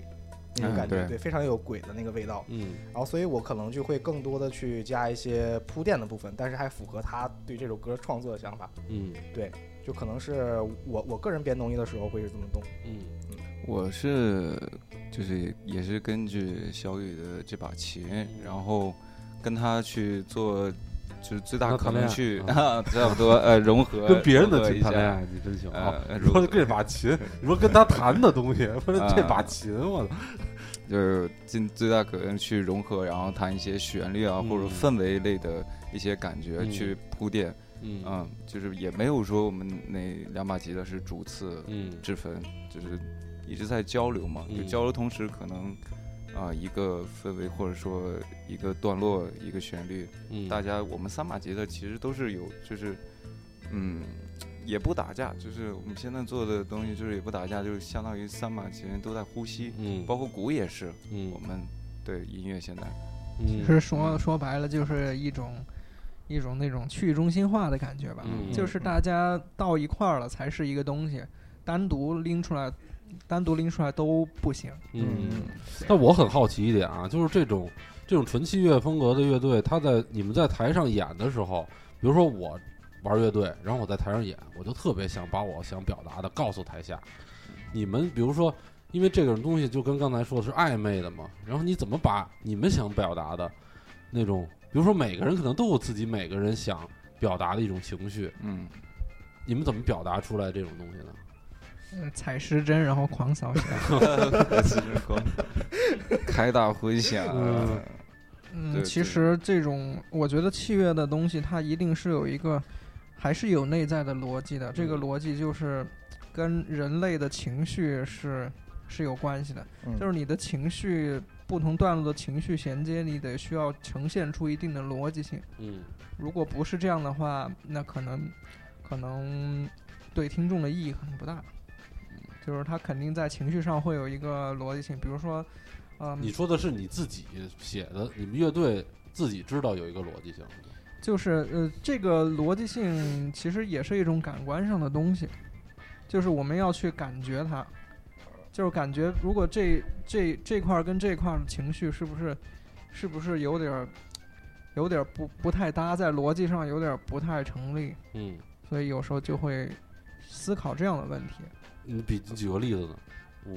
那种嗯感觉，对对，非常有鬼的那个味道。嗯然后所以我可能就会更多的去加一些铺垫的部分，但是还符合他对这首歌创作的想法。嗯对就可能是我我个人编东西的时候会是这么动。嗯我是就是也是根据小雨的这把琴，然后跟他去做，就是最大可能去 [laughs] 差不多呃融合跟别人的琴谈恋爱，你真行啊！说这把琴，[laughs] 你说跟他弹的东西，不是啊这把琴，我操！就是尽最大可能去融合，然后弹一些旋律啊、或者嗯氛围类的一些感觉嗯去铺垫，嗯嗯，就是也没有说我们那两把吉他是主次嗯之分，就是一直在交流嘛，就嗯交流同时可能啊、一个氛围或者说一个段落一个旋律，嗯，大家我们三把吉他其实都是有就是嗯。也不打架，就是我们现在做的东西，就是也不打架，就是相当于三把琴都在呼吸，嗯。包括鼓也是，嗯。我们对音乐现在，嗯其实说说白了就是一种一种那种去中心化的感觉吧，嗯就是大家到一块儿了才是一个东西，单独拎出来，单独拎出来都不行。嗯，但我很好奇一点啊，就是这种这种纯器乐风格的乐队，他在你们在台上演的时候，比如说我玩乐队，然后我在台上演，我就特别想把我想表达的告诉台下。你们比如说，因为这种东西就跟刚才说的是暧昧的嘛，然后你怎么把你们想表达的那种，比如说每个人可能都有自己每个人想表达的一种情绪，嗯，你们怎么表达出来这种东西呢？嗯踩失真，然后狂扫起来。[laughs] 开大回响，嗯嗯，对对其实这种我觉得器乐的东西，它一定是有一个，还是有内在的逻辑的。这个嗯逻辑就是跟人类的情绪是是有关系的，嗯就是你的情绪不同段落的情绪衔接，你得需要呈现出一定的逻辑性。嗯如果不是这样的话，那可能可能对听众的意义可能不大。就是他肯定在情绪上会有一个逻辑性，比如说，嗯，你说的是你自己写的，你们乐队自己知道有一个逻辑性，就是呃，这个逻辑性其实也是一种感官上的东西，就是我们要去感觉它，就是感觉如果这这这块儿跟这块儿的情绪是不是是不是有点儿有点儿不不太搭，在逻辑上有点儿不太成立，嗯，所以有时候就会思考这样的问题。你比举个例子呢？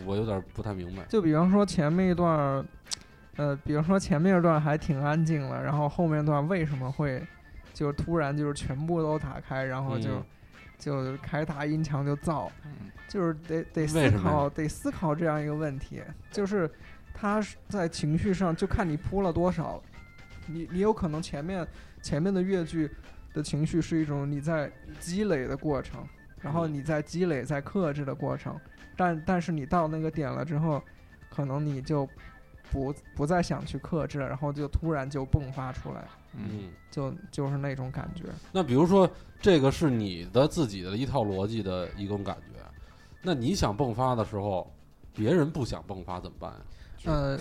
我有点不太明白。就比方说前面一段，呃，比方说前面一段还挺安静了，然后后面段为什么会就突然就是全部都打开，然后就、嗯就开大音墙就造，嗯就是得得思考，得思考这样一个问题，就是他在情绪上就看你铺了多少，你你有可能前面前面的乐句的情绪是一种你在积累的过程，然后嗯你在积累在克制的过程，但但是你到那个点了之后，可能你就不不再想去克制了，然后就突然就迸发出来，嗯，就就是那种感觉。那比如说这个是你的自己的一套逻辑的一种感觉，那你想迸发的时候，别人不想迸发怎么办呀？呃，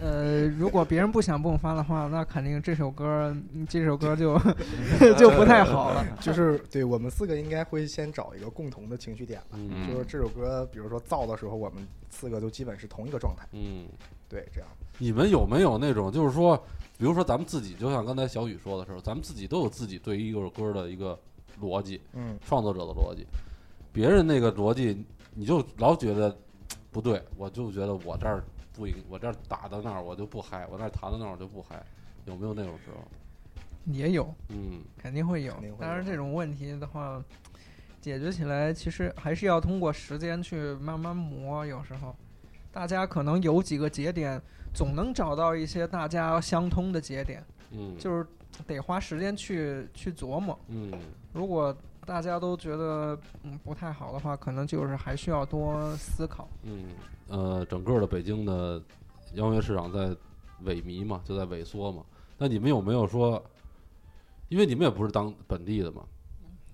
呃，如果别人不想迸发的话，那肯定这首歌，嗯这首歌就 [laughs] [laughs] 就不太好了。[laughs] 就是对我们四个应该会先找一个共同的情绪点吧。嗯就是这首歌，比如说造的时候，我们四个都基本是同一个状态。嗯，对，这样。你们有没有那种，就是说，比如说咱们自己，就像刚才小雨说的时候，咱们自己都有自己对于一首歌的一个逻辑，嗯，创作者的逻辑，别人那个逻辑，你就老觉得不对，我就觉得我这儿不应，我这儿打到那儿我就不嗨，我那儿弹到那儿我就不嗨，有没有那种时候？也有，嗯肯定会有肯定。会当然，这种问题的话，解决起来其实还是要通过时间去慢慢磨。有时候，大家可能有几个节点，总能找到一些大家相通的节点，嗯，就是得花时间去去琢磨。嗯如果大家都觉得嗯不太好的话，可能就是还需要多思考。嗯呃，整个的北京的摇滚乐市场在萎靡嘛，就在萎缩嘛。那你们有没有说，因为你们也不是当本地的嘛，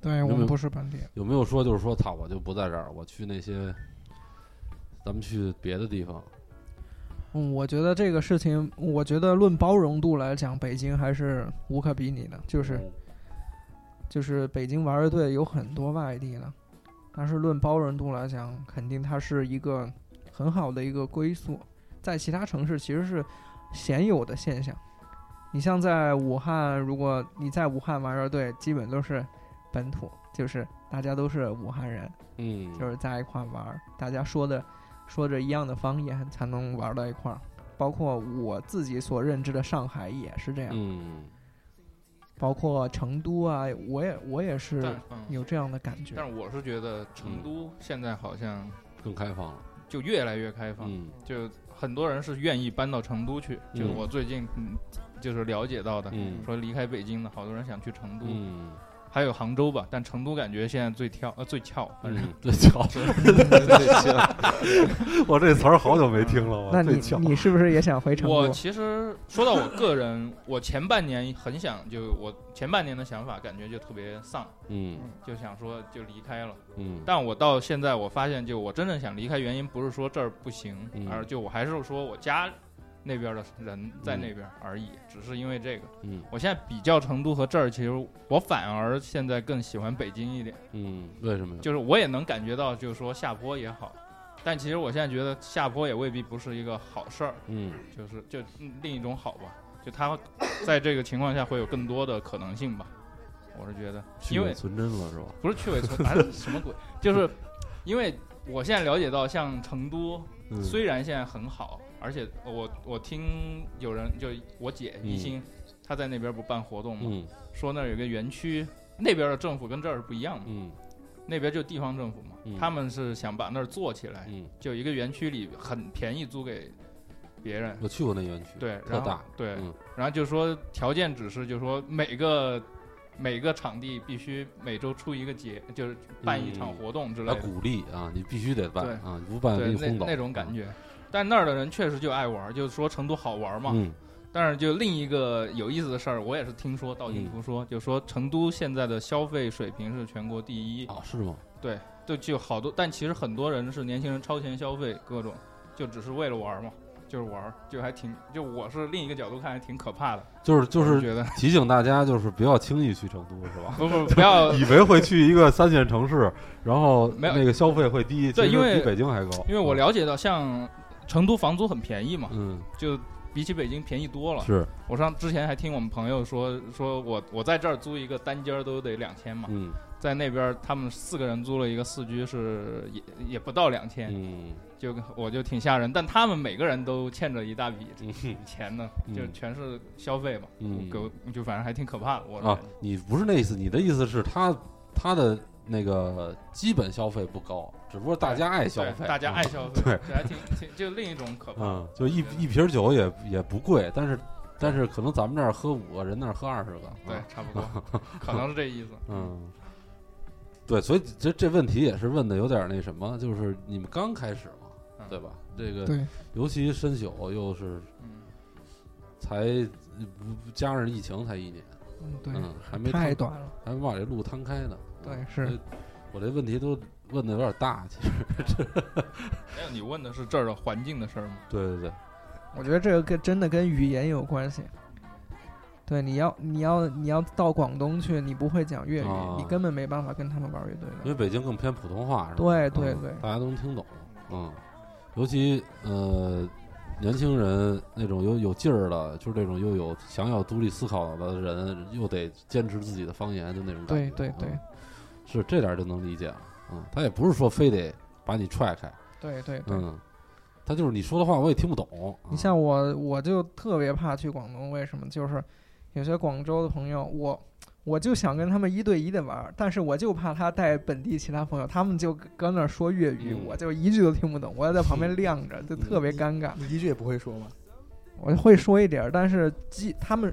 对我们不是本地，有没有说就是说，操，我就不在这儿，我去那些，咱们去别的地方。嗯，我觉得这个事情，我觉得论包容度来讲，北京还是无可比拟的。就是嗯就是北京玩乐队有很多外地的，但是论包容度来讲，肯定它是一个很好的一个归宿，在其他城市其实是鲜有的现象。你像在武汉，如果你在武汉玩乐队，基本都是本土，就是大家都是武汉人，嗯，就是在一块儿玩儿，大家说的说着一样的方言才能玩到一块儿。包括我自己所认知的上海也是这样，嗯包括成都啊，我也我也是有这样的感觉。但是我是觉得成都现在好像更开放了。就越来越开放，嗯就很多人是愿意搬到成都去。就是我最近嗯，就是了解到的，嗯说离开北京的好多人想去成都，嗯还有杭州吧，但成都感觉现在最跳呃最翘，反正嗯，最翘，[laughs] [laughs] 我这词儿好久没听了，我那你。你是不是也想回成都？我其实说到我个人，我前半年很想，就我前半年的想法，感觉就特别丧，嗯就想说就离开了。嗯但我到现在，我发现，就我真正想离开原因，不是说这儿不行，嗯而就我还是说我家那边的人在那边而已，只是因为这个。嗯我现在比较成都和这儿，其实我反而现在更喜欢北京一点，嗯，为什么呀？就是我也能感觉到，就是说下坡也好，但其实我现在觉得下坡也未必不是一个好事儿，嗯就是就嗯另一种好吧，就它在这个情况下会有更多的可能性吧，我是觉得，因为去伪存真了是吧？不是去伪存，哎，什么鬼？[laughs] 就是因为我现在了解到，像成都嗯虽然现在很好，而且我我听有人就我姐嗯。一心，她在那边不办活动嘛，嗯。说那儿有个园区，那边的政府跟这儿是不一样的，嗯。那边就地方政府嘛，嗯。他们是想把那儿做起来，嗯，就一个园区里很便宜租给别人，我去过那园区，对，特然后大，对，嗯。然后就说条件只是就说每个每个场地必须每周出一个节，就是办一场活动之类来的，鼓励啊，你必须得办对啊，你不办那你轰走那种感。觉。但那儿的人确实就爱玩儿，就是说成都好玩儿嘛。嗯但是就另一个有意思的事儿，我也是听说道听途说，就说成都现在的消费水平是全国第一，啊，是吗？对就就好多，但其实很多人是年轻人超前消费，各种就只是为了玩儿嘛，就是玩儿，就还挺就我是另一个角度看还挺可怕的，就是就是觉得提醒大家，就是不要轻易去成都，是吧？不不 [laughs] 不要以为会去一个三线城市，然后没有那个消费会低，对因为比北京还高。因为我了解到，像成都房租很便宜嘛，嗯，就比起北京便宜多了。是，我上之前还听我们朋友说，说我我在这儿租一个单间儿都得两千嘛，嗯。在那边他们四个人租了一个四居是也也不到两千，嗯。就我就挺吓人。但他们每个人都欠着一大笔嗯钱呢，嗯。就全是消费嘛，嗯。给就反正还挺可怕的。我啊，你不是那意思，你的意思是他他的那个基本消费不高，只不过大家爱消费，大家爱嗯消费，对，这还挺挺就另一种可怕。嗯，就一一瓶酒也也不贵，但是但是可能咱们这儿喝五个人那儿喝二十个，对啊，差不多，[laughs] 可能是这意思。嗯，对，所以这这问题也是问的有点那什么，就是你们刚开始嘛，嗯对吧？这个对，尤其深宿又是嗯，才加上疫情才一年，嗯对，嗯，还没摊太短了。还没把这路摊开呢。对嗯是我这问题都问的有点大，其实。[laughs] 没有，你问的是这儿的环境的事儿吗？对对对，我觉得这个跟真的跟语言有关系。对，你要你要你要到广东去，你不会讲粤语，啊你根本没办法跟他们玩乐队的。因为北京更偏普通话，是吧？嗯对对对大家都能听懂。嗯，尤其呃，年轻人那种有有劲儿的，就是这种又有想要独立思考的人，又得坚持自己的方言就那种感觉。对对对嗯是这点儿就能理解了。嗯，他也不是说非得把你踹开，对对对。嗯，他就是你说的话我也听不懂。你像我，我就特别怕去广东，为什么？就是有些广州的朋友，我我就想跟他们一对一的玩儿，但是我就怕他带本地其他朋友，他们就搁那儿说粤语，嗯我就一句都听不懂，我要在旁边晾着，就特别尴尬。你一句也不会说吗？我会说一点儿，但是基他们，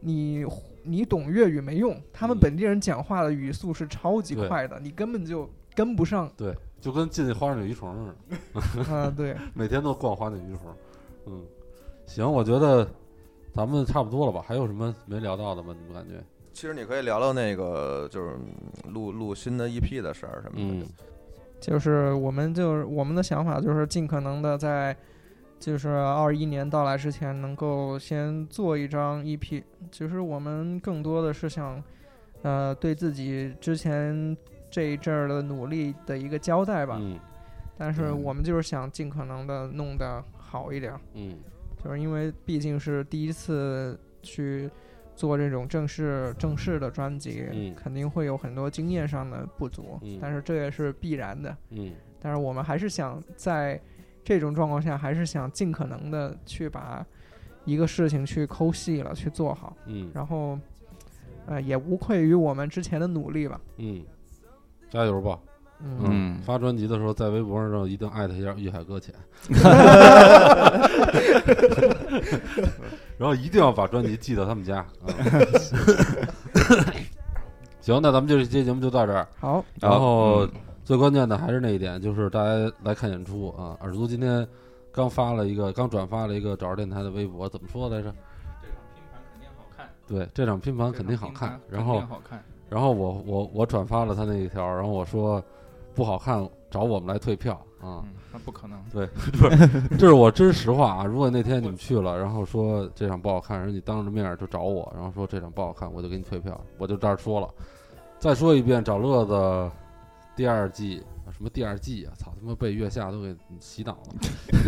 你你懂粤语没用，他们嗯本地人讲话的语速是超级快的，你根本就跟不上。对，就跟进花鸟鱼虫似的。[laughs] 啊，对，[laughs] 每天都逛花鸟鱼虫。嗯，行，我觉得咱们差不多了吧？还有什么没聊到的吗？你们感觉？其实你可以聊聊那个就是录录新的 EP 的事儿什么的。嗯就是我们就是我们的想法就是尽可能的在，就是二一年到来之前能够先做一张 EP，其实我们更多的是想，呃，对自己之前这一阵儿的努力的一个交代吧。嗯但是嗯我们就是想尽可能的弄得好一点儿，嗯就是因为毕竟是第一次去做这种正式正式的专辑，嗯肯定会有很多经验上的不足，嗯但是这也是必然的。嗯但是我们还是想在这种状况下，还是想尽可能的去把一个事情去抠细了去做好，嗯然后，呃，也无愧于我们之前的努力吧。嗯，加油吧！嗯，嗯发专辑的时候在微博上一定艾特一下玉海搁浅，[laughs] 然后一定要把专辑寄到他们家。啊 [laughs] 行，那咱们这期节目就到这儿。好，然后嗯最关键的还是那一点，就是大家来看演出啊。耳朵今天刚发了一个，刚转发了一个找着电台的微博，怎么说来着？这场拼盘肯定好看，对，这场拼盘肯定好看。然后肯定好看，然后我我我转发了他那一条，然后我说不好看，找我们来退票啊。嗯，那不可能，[laughs] 对这是我真实话啊！如果那天你们去了，然后说这场不好看，然后你当着面就找我，然后说这场不好看，我就给你退票，我就这儿说了。再说一遍，找乐子第二季啊什么第二季啊？操他妈被月下都给洗脑了。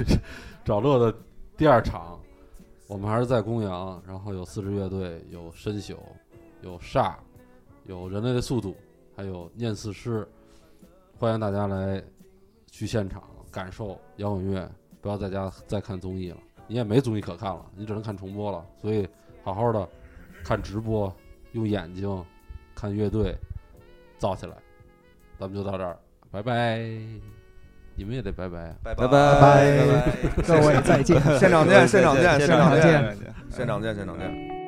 [laughs] 找乐的第二场，我们还是在公羊，然后有四支乐队，有深宿，有煞，有人类的速度，还有念四诗，欢迎大家来去现场感受摇滚乐，不要在家再看综艺了，你也没综艺可看了，你只能看重播了。所以好好的看直播，用眼睛看乐队，造起来。咱们就到这儿，拜拜。你们也得拜拜啊。拜拜拜拜拜，[laughs] 各位再见。现场见，现场见，现场见现场见，现场见。